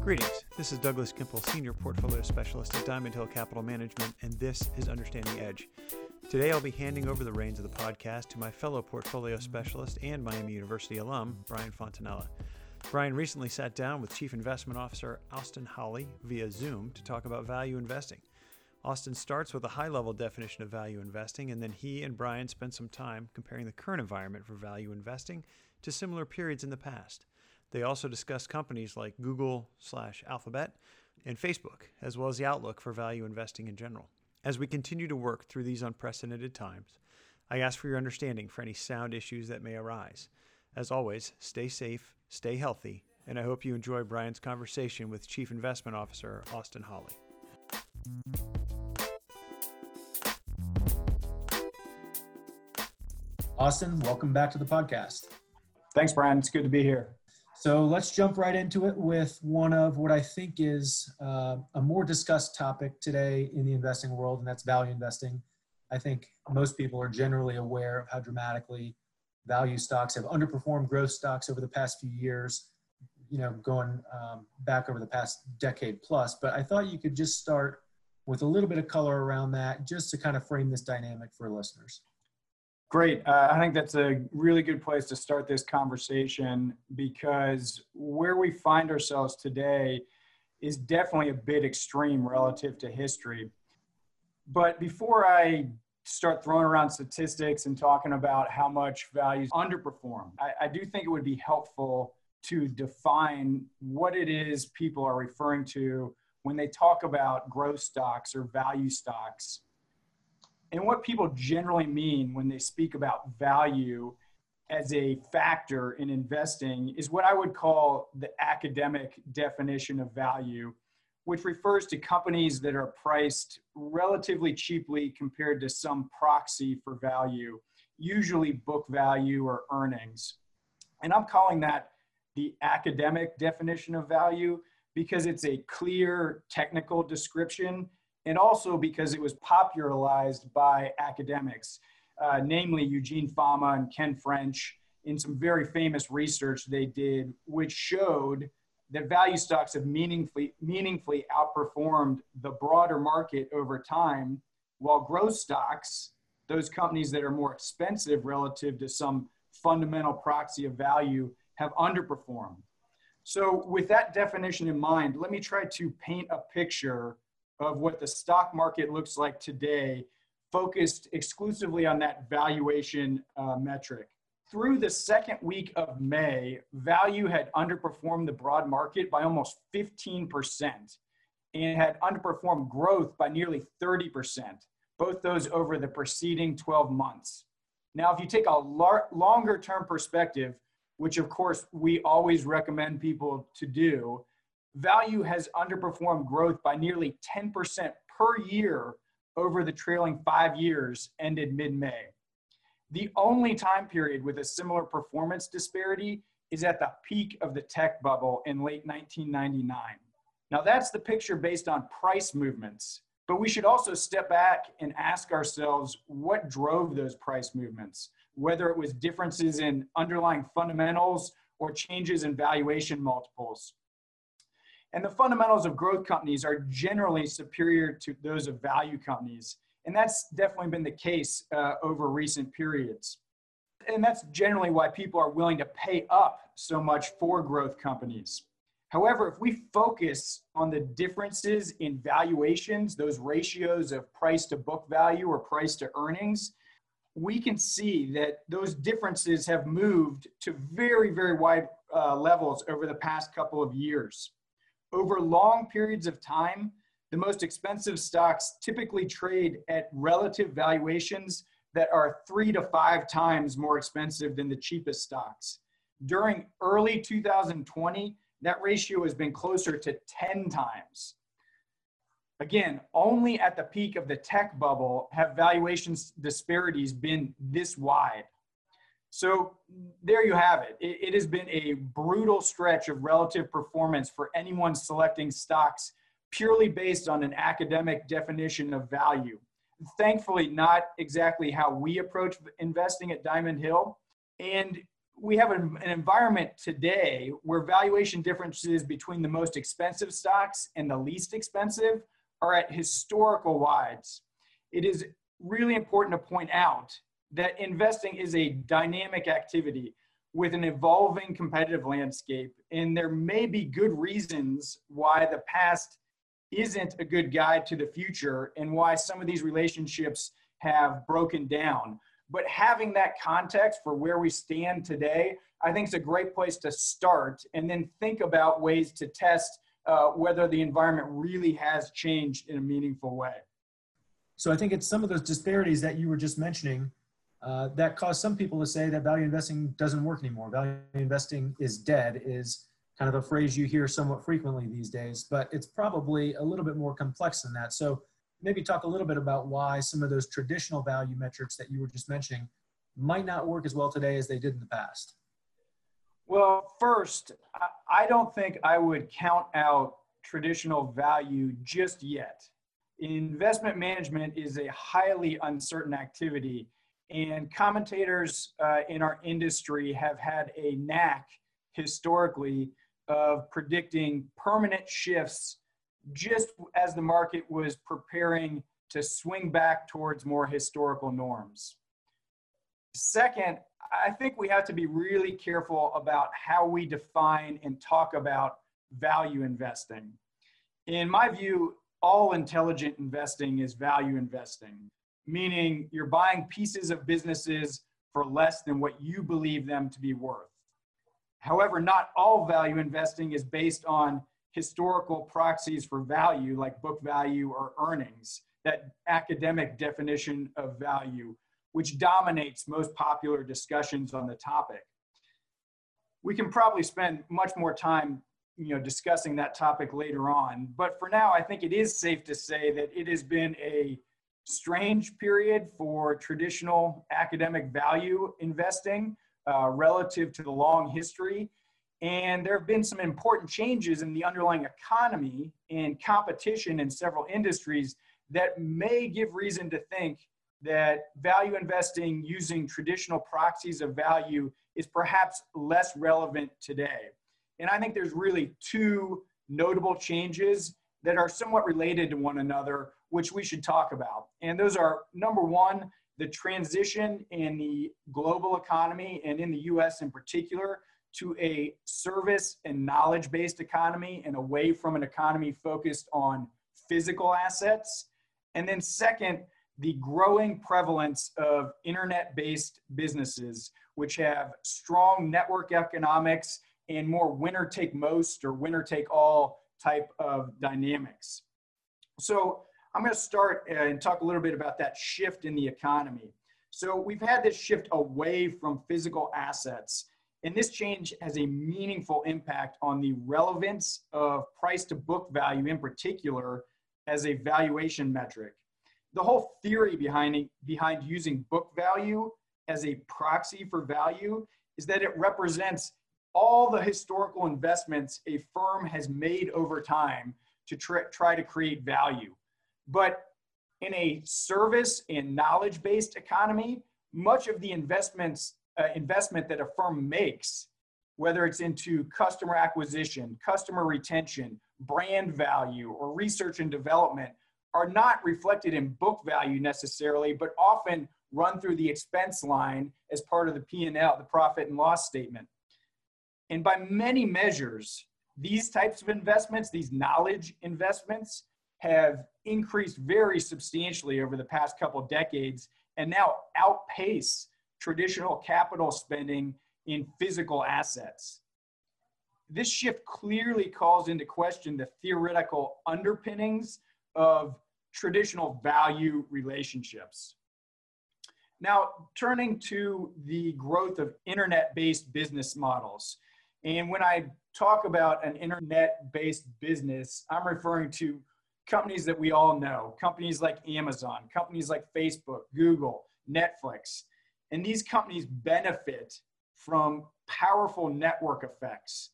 Greetings. This is Douglas Kimple, Senior Portfolio Specialist at Diamond Hill Capital Management, and this is Understanding Edge. Today I'll be handing over the reins of the podcast to my fellow portfolio specialist and Miami University alum, Brian Fontanella. Brian recently sat down with Chief Investment Officer Austin Hawley via Zoom to talk about value investing. Austin starts with a high level definition of value investing, and then he and Brian spend some time comparing the current environment for value investing to similar periods in the past. They also discuss companies like Google slash Alphabet and Facebook, as well as the outlook for value investing in general. As we continue to work through these unprecedented times, I ask for your understanding for any sound issues that may arise. As always, stay safe, stay healthy, and I hope you enjoy Brian's conversation with Chief Investment Officer Austin Hawley. Austin, welcome back to the podcast. Thanks, Brian. It's good to be here. So let's jump right into it with one of what I think is uh, a more discussed topic today in the investing world, and that's value investing. I think most people are generally aware of how dramatically value stocks have underperformed growth stocks over the past few years, you know, going um, back over the past decade plus. But I thought you could just start with a little bit of color around that just to kind of frame this dynamic for listeners. Great. Uh, I think that's a really good place to start this conversation because where we find ourselves today is definitely a bit extreme relative to history. But before I start throwing around statistics and talking about how much values underperform, I, I do think it would be helpful to define what it is people are referring to when they talk about growth stocks or value stocks and what people generally mean when they speak about value as a factor in investing is what I would call the academic definition of value, which refers to companies that are priced relatively cheaply compared to some proxy for value, usually book value or earnings. And I'm calling that the academic definition of value because it's a clear technical description and also because it was popularized by academics, uh, namely Eugene Fama and Ken French, in some very famous research they did, which showed that value stocks have meaningfully, meaningfully outperformed the broader market over time, while growth stocks, those companies that are more expensive relative to some fundamental proxy of value, have underperformed. So, with that definition in mind, let me try to paint a picture of what the stock market looks like today, focused exclusively on that valuation uh, metric. Through the second week of May, value had underperformed the broad market by almost 15% and had underperformed growth by nearly 30%, both those over the preceding 12 months. Now, if you take a lar- longer term perspective, which of course we always recommend people to do, value has underperformed growth by nearly 10% per year over the trailing five years ended mid May. The only time period with a similar performance disparity is at the peak of the tech bubble in late 1999. Now, that's the picture based on price movements, but we should also step back and ask ourselves what drove those price movements, whether it was differences in underlying fundamentals or changes in valuation multiples. And the fundamentals of growth companies are generally superior to those of value companies. And that's definitely been the case uh, over recent periods. And that's generally why people are willing to pay up so much for growth companies. However, if we focus on the differences in valuations, those ratios of price to book value or price to earnings, we can see that those differences have moved to very, very wide uh, levels over the past couple of years. Over long periods of time, the most expensive stocks typically trade at relative valuations that are three to five times more expensive than the cheapest stocks. During early 2020, that ratio has been closer to 10 times. Again, only at the peak of the tech bubble have valuations disparities been this wide. So there you have it. it. It has been a brutal stretch of relative performance for anyone selecting stocks purely based on an academic definition of value. Thankfully, not exactly how we approach investing at Diamond Hill. And we have an, an, environment today where valuation differences between the most expensive stocks and the least expensive are at historical wides. It is really important to point out that investing is a dynamic activity with an evolving competitive landscape, and there may be good reasons why the past isn't a good guide to the future and why some of these relationships have broken down. But having that context for where we stand today, I think is a great place to start and then think about ways to test uh, whether the environment really has changed in a meaningful way. So I think it's some of those disparities that you were just mentioning uh, that caused some people to say that value investing doesn't work anymore. Value investing is dead is kind of a phrase you hear somewhat frequently these days, but it's probably a little bit more complex than that. So maybe talk a little bit about why some of those traditional value metrics that you were just mentioning might not work as well today as they did in the past. Well, first, I don't think I would count out traditional value just yet. Investment management is a highly uncertain activity and commentators uh, in our industry have had a knack historically of predicting permanent shifts just as the market was preparing to swing back towards more historical norms. Second, I think we have to be really careful about how we define and talk about value investing. In my view, all intelligent investing is value investing meaning you're buying pieces of businesses for less than what you believe them to be worth. However, not all value investing is based on historical proxies for value like book value or earnings, that academic definition of value, which dominates most popular discussions on the topic. We can probably spend much more time you know, discussing that topic later on, but for now, I think it is safe to say that it has been a strange period for traditional academic value investing uh, relative to the long history. And there have been some important changes in the underlying economy and competition in several industries that may give reason to think that value investing using traditional proxies of value is perhaps less relevant today. And I think there's really two notable changes that are somewhat related to one another, which we should talk about. And those are number one, the transition in the global economy and in the US in particular to a service and knowledge based economy and away from an economy focused on physical assets. And then, second, the growing prevalence of internet based businesses, which have strong network economics and more winner take most or winner take all type of dynamics. So I'm going to start uh, and talk a little bit about that shift in the economy. So we've had this shift away from physical assets, and this change has a meaningful impact on the relevance of price to book value in particular as a valuation metric. The whole theory behind, behind using book value as a proxy for value is that it represents all the historical investments a firm has made over time to try to create value. But in a service and knowledge based economy, much of the investments, uh, investment that a firm makes, whether it's into customer acquisition, customer retention, brand value, or research and development, are not reflected in book value necessarily, but often run through the expense line as part of the P&L, the profit and loss statement. And by many measures, these types of investments, these knowledge investments, have increased very substantially over the past couple decades and now outpace traditional capital spending in physical assets. This shift clearly calls into question the theoretical underpinnings of traditional value relationships. Now, turning to the growth of internet based business models. And when I talk about an internet based business, I'm referring to companies that we all know, companies like Amazon, companies like Facebook, Google, Netflix. And these companies benefit from powerful network effects,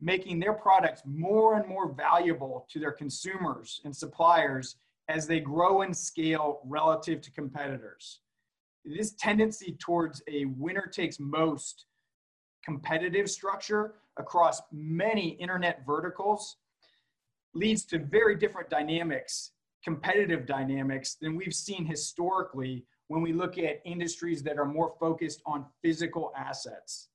making their products more and more valuable to their consumers and suppliers as they grow and scale relative to competitors. This tendency towards a winner takes most competitive structure across many internet verticals leads to very different dynamics, competitive dynamics than we've seen historically when we look at industries that are more focused on physical assets.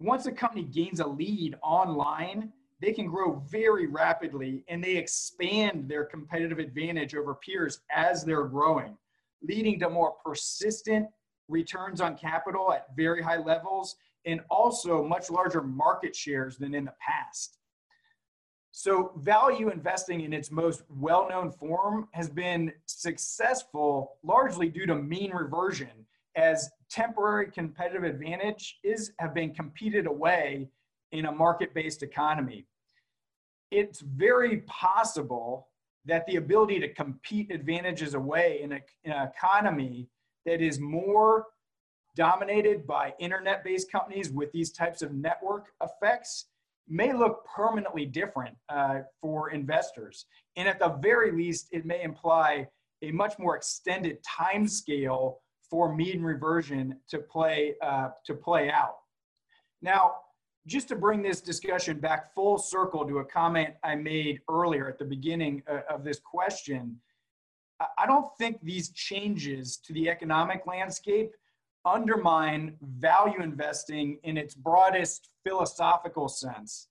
Once a company gains a lead online, they can grow very rapidly and they expand their competitive advantage over peers as they're growing, leading to more persistent returns on capital at very high levels and also much larger market shares than in the past. So, value investing in its most well known form has been successful largely due to mean reversion, as temporary competitive advantage is, have been competed away in a market based economy. It's very possible that the ability to compete advantages away in, a, in an economy that is more dominated by internet based companies with these types of network effects may look permanently different uh, for investors. And at the very least, it may imply a much more extended time scale for mean reversion to play, uh, to play out. Now, just to bring this discussion back full circle to a comment I made earlier at the beginning uh, of this question, I don't think these changes to the economic landscape undermine value investing in its broadest philosophical sense.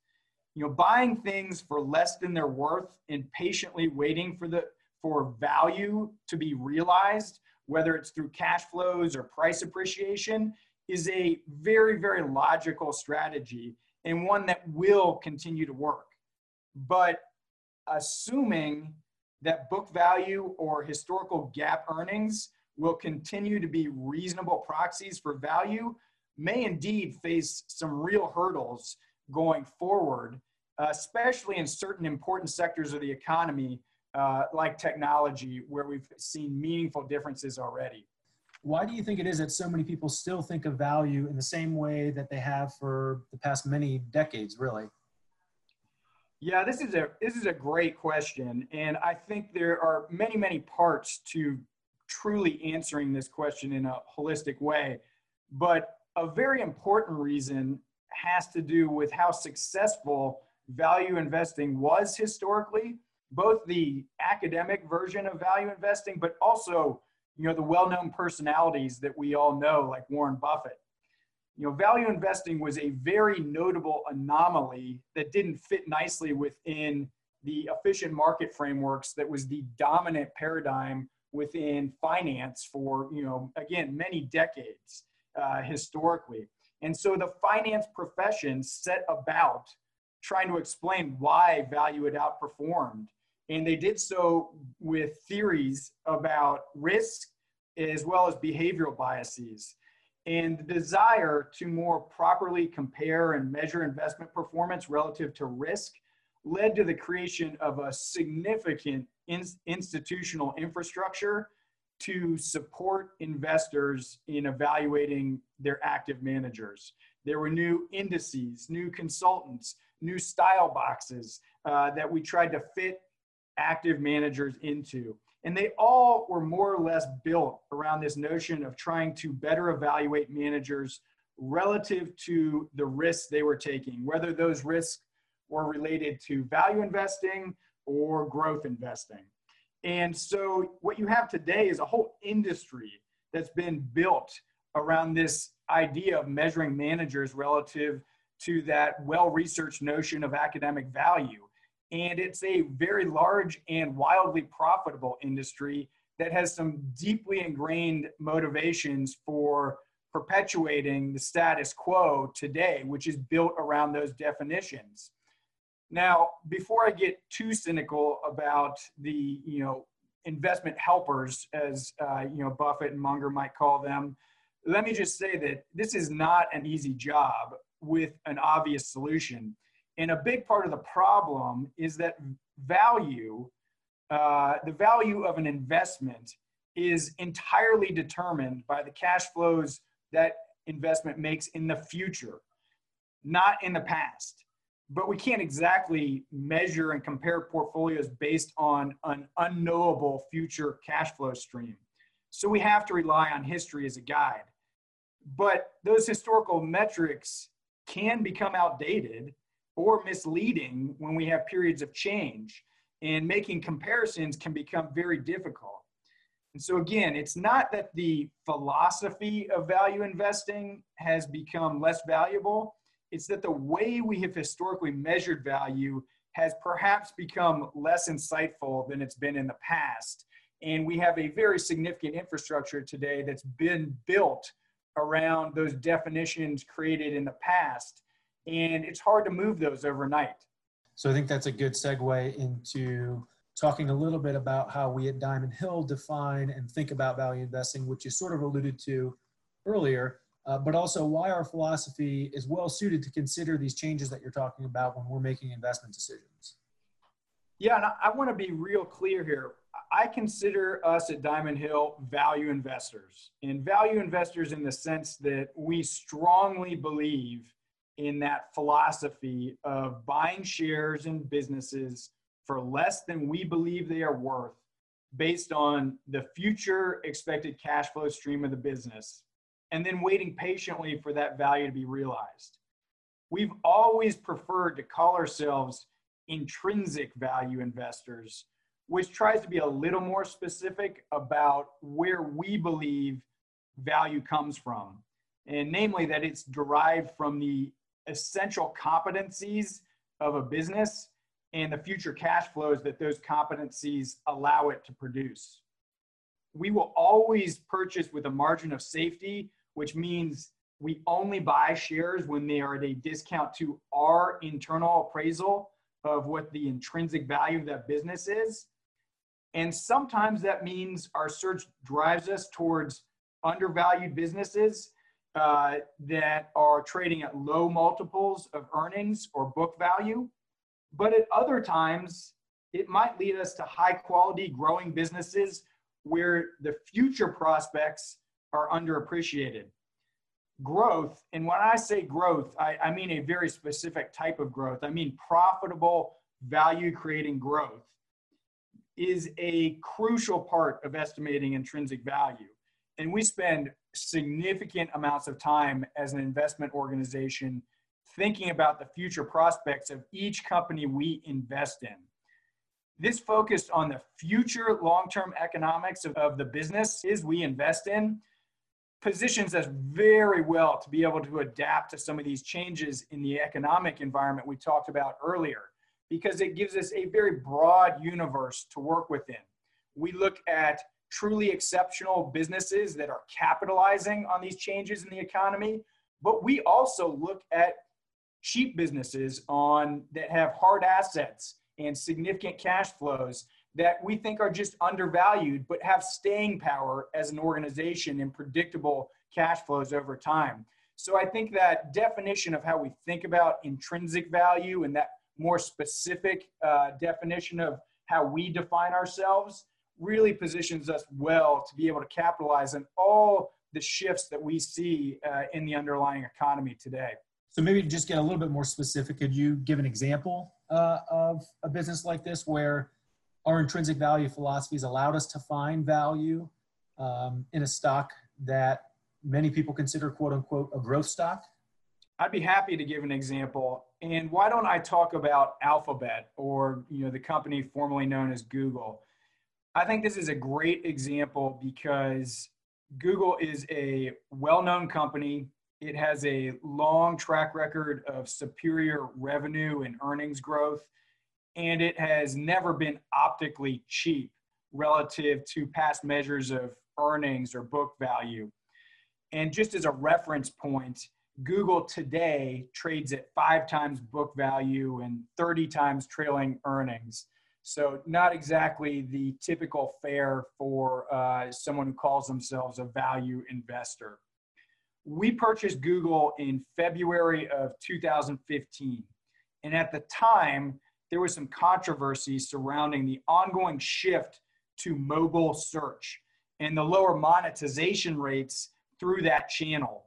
You know, buying things for less than their worth and patiently waiting for the for value to be realized, whether it's through cash flows or price appreciation, is a very, very logical strategy and one that will continue to work. But assuming that book value or historical GAAP earnings will continue to be reasonable proxies for value may indeed face some real hurdles going forward, especially in certain important sectors of the economy uh, like technology, where we've seen meaningful differences already. Why do you think it is that so many people still think of value in the same way that they have for the past many decades, really? Yeah, this is a this is a great question, and I think there are many many parts to truly answering this question in a holistic way. But a very important reason has to do with how successful value investing was historically, both the academic version of value investing, but also you know the well-known personalities that we all know, like Warren Buffett. You know, value investing was a very notable anomaly that didn't fit nicely within the efficient market frameworks that was the dominant paradigm within finance for, you know, again, many decades uh, historically. And so the finance profession set about trying to explain why value had outperformed. And they did so with theories about risk as well as behavioral biases. And the desire to more properly compare and measure investment performance relative to risk led to the creation of a significant in, institutional infrastructure to support investors in evaluating their active managers. There were new indices, new consultants, new style boxes uh, that we tried to fit active managers into. And they all were more or less built around this notion of trying to better evaluate managers relative to the risks they were taking, whether those risks were related to value investing or growth investing. And so what you have today is a whole industry that's been built around this idea of measuring managers relative to that well-researched notion of academic value. And it's a very large and wildly profitable industry that has some deeply ingrained motivations for perpetuating the status quo today, which is built around those definitions. Now, before I get too cynical about the, you know, investment helpers, as uh, you know, Buffett and Munger might call them, let me just say that this is not an easy job with an obvious solution. And a big part of the problem is that value, uh, the value of an investment, is entirely determined by the cash flows that investment makes in the future, not in the past but we can't exactly measure and compare portfolios based on an unknowable future cash flow stream. So we have to rely on history as a guide. But those historical metrics can become outdated or misleading when we have periods of change, and making comparisons can become very difficult. And so, again, it's not that the philosophy of value investing has become less valuable, it's that the way we have historically measured value has perhaps become less insightful than it's been in the past. And we have a very significant infrastructure today that's been built around those definitions created in the past. And it's hard to move those overnight. So I think that's a good segue into talking a little bit about how we at Diamond Hill define and think about value investing, which you sort of alluded to earlier, uh, but also why our philosophy is well suited to consider these changes that you're talking about when we're making investment decisions. Yeah, and I, I want to be real clear here. I consider us at Diamond Hill value investors, and value investors in the sense that we strongly believe in that philosophy of buying shares in businesses for less than we believe they are worth based on the future expected cash flow stream of the business, and then waiting patiently for that value to be realized. We've always preferred to call ourselves intrinsic value investors which tries to be a little more specific about where we believe value comes from. And namely, that it's derived from the essential competencies of a business and the future cash flows that those competencies allow it to produce. We will always purchase with a margin of safety, which means we only buy shares when they are at a discount to our internal appraisal of what the intrinsic value of that business is. And sometimes that means our search drives us towards undervalued businesses uh, that are trading at low multiples of earnings or book value. But at other times, it might lead us to high quality growing businesses where the future prospects are underappreciated. Growth, and when I say growth, I, I mean a very specific type of growth. I mean profitable, value creating growth is a crucial part of estimating intrinsic value. And we spend significant amounts of time as an investment organization thinking about the future prospects of each company we invest in. This focus on the future long term economics of, of the businesses we invest in positions us very well to be able to adapt to some of these changes in the economic environment we talked about earlier because it gives us a very broad universe to work within. We look at truly exceptional businesses that are capitalizing on these changes in the economy, but we also look at cheap businesses on that have hard assets and significant cash flows that we think are just undervalued but have staying power as an organization and predictable cash flows over time. So I think that definition of how we think about intrinsic value and that more specific uh, definition of how we define ourselves really positions us well to be able to capitalize on all the shifts that we see uh, in the underlying economy today. So maybe just get a little bit more specific, could you give an example uh, of a business like this where our intrinsic value philosophies allowed us to find value um, in a stock that many people consider quote unquote a growth stock? I'd be happy to give an example. And why don't I talk about Alphabet or you know the company formerly known as Google? I think this is a great example because Google is a well-known company. It has a long track record of superior revenue and earnings growth, and it has never been optically cheap relative to past measures of earnings or book value. And just as a reference point, Google today trades at five times book value and 30 times trailing earnings. So, not exactly the typical fare for uh, someone who calls themselves a value investor. We purchased Google in February of 2015. And at the time, there was some controversy surrounding the ongoing shift to mobile search and the lower monetization rates through that channel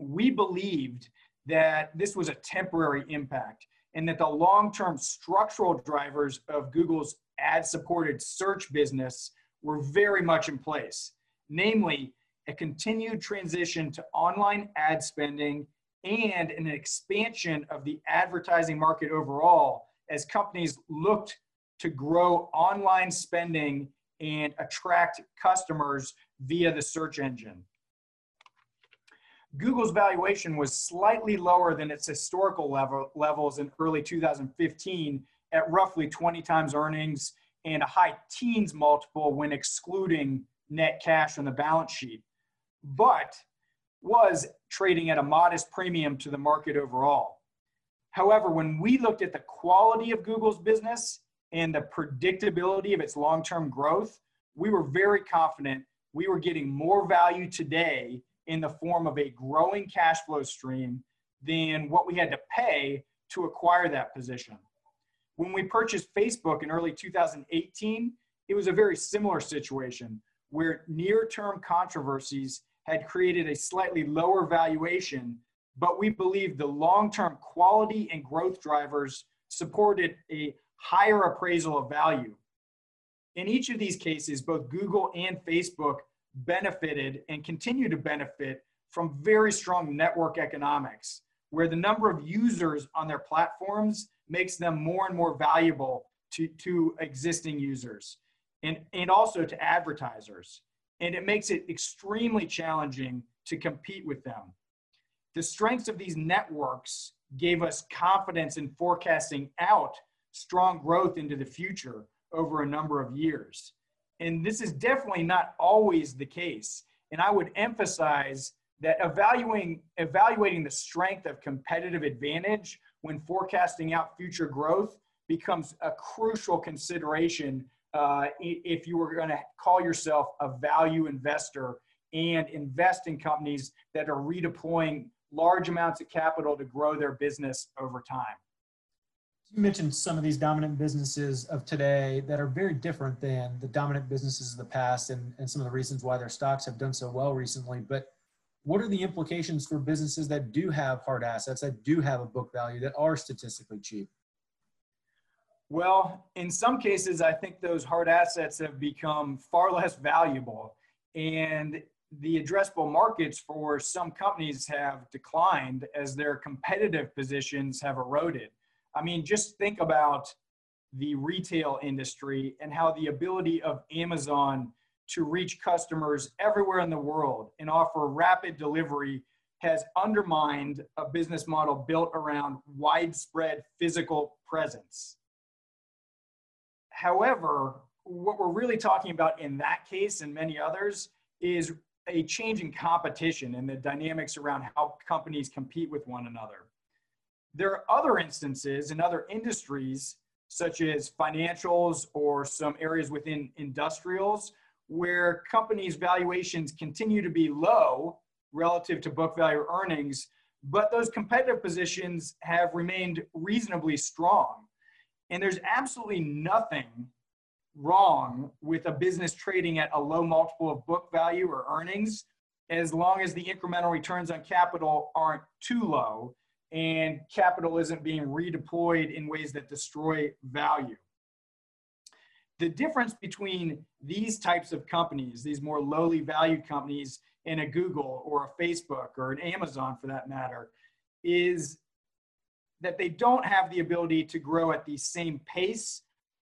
we believed that this was a temporary impact and that the long term structural drivers of Google's ad supported search business were very much in place. Namely, a continued transition to online ad spending and an expansion of the advertising market overall as companies looked to grow online spending and attract customers via the search engine. Google's valuation was slightly lower than its historical level, levels in early 2015 at roughly 20 times earnings and a high teens multiple when excluding net cash on the balance sheet, but was trading at a modest premium to the market overall. However, when we looked at the quality of Google's business and the predictability of its long term growth, we were very confident we were getting more value today in the form of a growing cash flow stream than what we had to pay to acquire that position. When we purchased Facebook in early 2018, it was a very similar situation where near term controversies had created a slightly lower valuation, but we believe the long term quality and growth drivers supported a higher appraisal of value. In each of these cases, both Google and Facebook benefited and continue to benefit from very strong network economics, where the number of users on their platforms makes them more and more valuable to, to existing users and, and also to advertisers. And it makes it extremely challenging to compete with them. The strengths of these networks gave us confidence in forecasting out strong growth into the future over a number of years. And this is definitely not always the case. And I would emphasize that evaluating, evaluating the strength of competitive advantage when forecasting out future growth becomes a crucial consideration uh, if you were going to call yourself a value investor and invest in companies that are redeploying large amounts of capital to grow their business over time you mentioned some of these dominant businesses of today that are very different than the dominant businesses of the past and, and some of the reasons why their stocks have done so well recently. But what are the implications for businesses that do have hard assets, that do have a book value, that are statistically cheap? Well, in some cases, I think those hard assets have become far less valuable. And the addressable markets for some companies have declined as their competitive positions have eroded. I mean, just think about the retail industry and how the ability of Amazon to reach customers everywhere in the world and offer rapid delivery has undermined a business model built around widespread physical presence. However, what we're really talking about in that case and many others is a change in competition and the dynamics around how companies compete with one another. There are other instances in other industries, such as financials or some areas within industrials, where companies' valuations continue to be low relative to book value earnings, but those competitive positions have remained reasonably strong. And there's absolutely nothing wrong with a business trading at a low multiple of book value or earnings as long as the incremental returns on capital aren't too low and capital isn't being redeployed in ways that destroy value. The difference between these types of companies, these more lowly valued companies, and a Google or a Facebook or an Amazon for that matter, is that they don't have the ability to grow at the same pace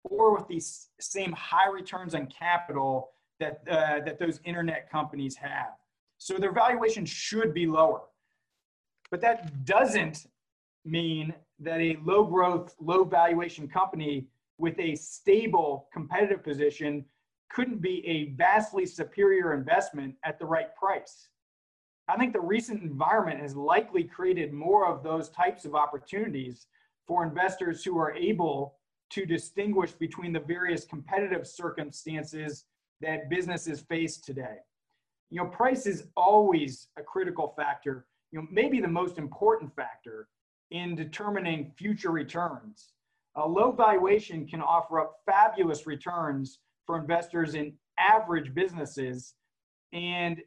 or with these same high returns on capital that, uh, that those internet companies have. So their valuation should be lower. But that doesn't mean that a low growth, low valuation company with a stable competitive position couldn't be a vastly superior investment at the right price. I think the recent environment has likely created more of those types of opportunities for investors who are able to distinguish between the various competitive circumstances that businesses face today. You know, price is always a critical factor you know, maybe the most important factor in determining future returns. A low valuation can offer up fabulous returns for investors in average businesses, and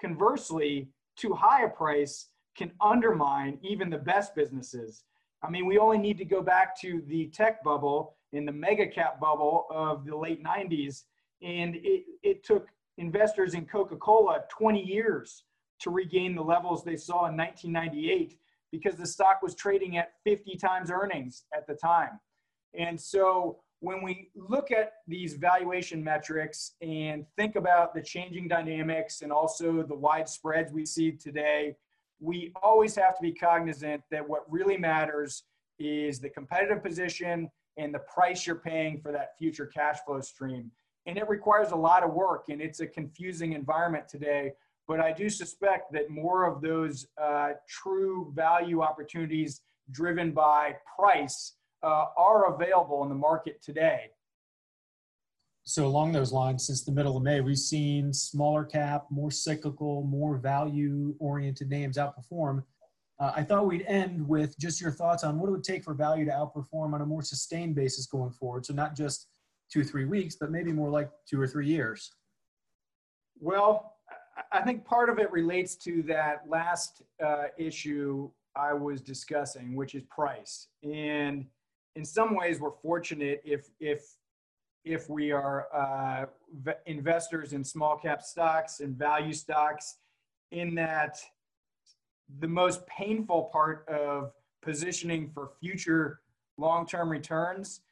conversely, too high a price can undermine even the best businesses. I mean, we only need to go back to the tech bubble in the mega cap bubble of the late 90s, and it, it took investors in Coca Cola 20 years to regain the levels they saw in 1998 because the stock was trading at 50 times earnings at the time. And so when we look at these valuation metrics and think about the changing dynamics and also the wide spreads we see today, we always have to be cognizant that what really matters is the competitive position and the price you're paying for that future cash flow stream. And it requires a lot of work and it's a confusing environment today. But I do suspect that more of those uh, true value opportunities driven by price uh, are available in the market today. So along those lines, since the middle of May, we've seen smaller cap, more cyclical, more value-oriented names outperform. Uh, I thought we'd end with just your thoughts on what it would take for value to outperform on a more sustained basis going forward. So not just two, or three weeks, but maybe more like two or three years. Well, I think part of it relates to that last uh, issue I was discussing, which is price. And in some ways, we're fortunate if if if we are uh, investors in small cap stocks and value stocks, in that the most painful part of positioning for future long-term returns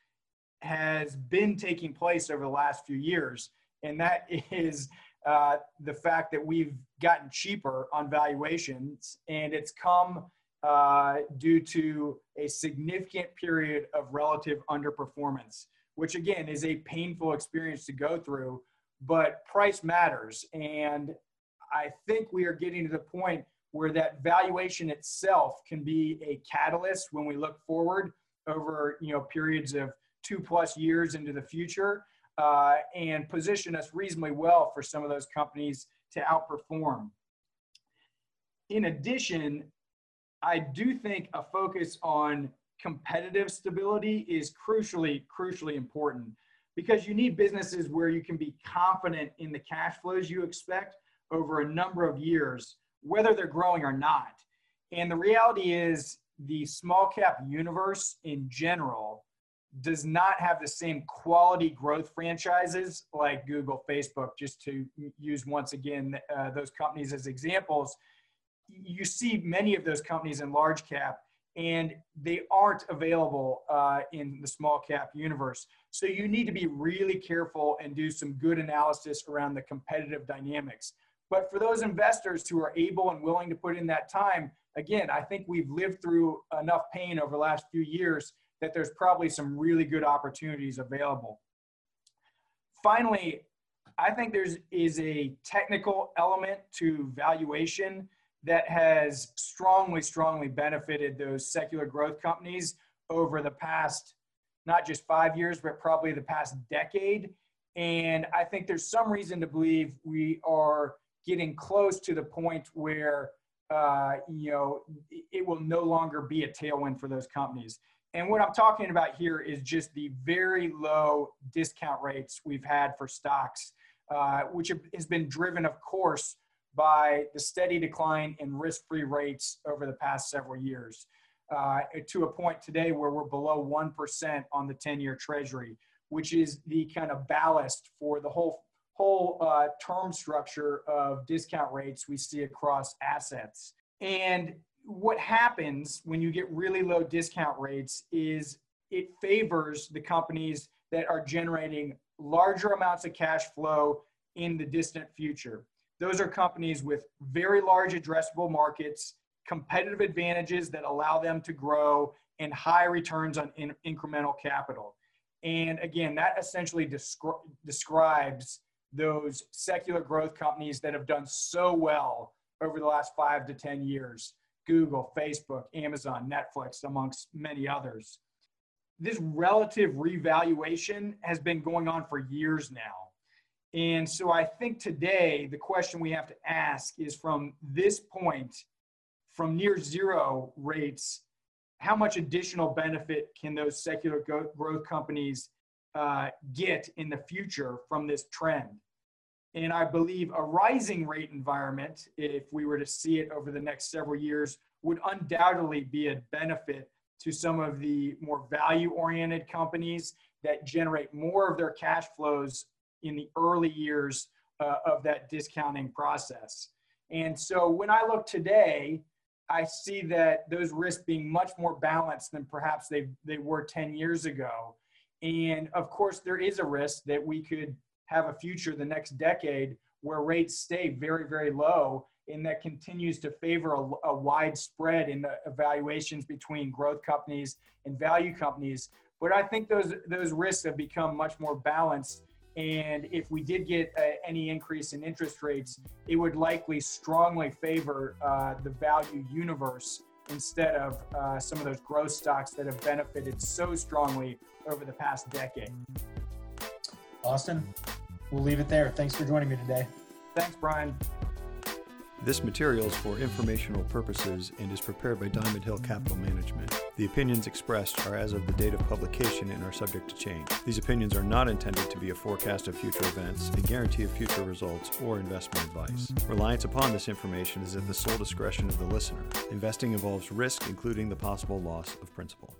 has been taking place over the last few years, and that is uh, the fact that we've gotten cheaper on valuations, and it's come uh, due to a significant period of relative underperformance, which again is a painful experience to go through. But price matters, and I think we are getting to the point where that valuation itself can be a catalyst when we look forward over you know periods of two plus years into the future uh, and position us reasonably well for some of those companies to outperform. In addition, I do think a focus on competitive stability is crucially, crucially important because you need businesses where you can be confident in the cash flows you expect over a number of years, whether they're growing or not. And the reality is, the small cap universe in general does not have the same quality growth franchises like Google, Facebook, just to use once again uh, those companies as examples. You see many of those companies in large cap, and they aren't available uh, in the small cap universe. So you need to be really careful and do some good analysis around the competitive dynamics. But for those investors who are able and willing to put in that time, again, I think we've lived through enough pain over the last few years that there's probably some really good opportunities available. Finally, I think there's is a technical element to valuation that has strongly, strongly benefited those secular growth companies over the past, not just five years, but probably the past decade. And I think there's some reason to believe we are getting close to the point where uh, you know it will no longer be a tailwind for those companies. And what I'm talking about here is just the very low discount rates we've had for stocks, uh, which has been driven, of course, by the steady decline in risk-free rates over the past several years. Uh, to a point today where we're below 1% on the 10-year treasury, which is the kind of ballast for the whole whole uh, term structure of discount rates we see across assets. And what happens when you get really low discount rates is it favors the companies that are generating larger amounts of cash flow in the distant future. Those are companies with very large addressable markets, competitive advantages that allow them to grow, and high returns on in- incremental capital. And again, that essentially descri- describes those secular growth companies that have done so well over the last five to 10 years. Google, Facebook, Amazon, Netflix, amongst many others. This relative revaluation has been going on for years now. And so I think today the question we have to ask is from this point, from near zero rates, how much additional benefit can those secular growth companies uh, get in the future from this trend? And I believe a rising rate environment, if we were to see it over the next several years, would undoubtedly be a benefit to some of the more value oriented companies that generate more of their cash flows in the early years uh, of that discounting process. And so when I look today, I see that those risks being much more balanced than perhaps they, they were 10 years ago. And of course, there is a risk that we could have a future the next decade where rates stay very, very low and that continues to favor a, a wide spread in the evaluations between growth companies and value companies. But I think those, those risks have become much more balanced and if we did get uh, any increase in interest rates, it would likely strongly favor uh, the value universe instead of uh, some of those growth stocks that have benefited so strongly over the past decade. Austin, we'll leave it there. Thanks for joining me today. Thanks, Brian. This material is for informational purposes and is prepared by Diamond Hill Capital Management. The opinions expressed are as of the date of publication and are subject to change. These opinions are not intended to be a forecast of future events, a guarantee of future results, or investment advice. Reliance upon this information is at the sole discretion of the listener. Investing involves risk, including the possible loss of principal.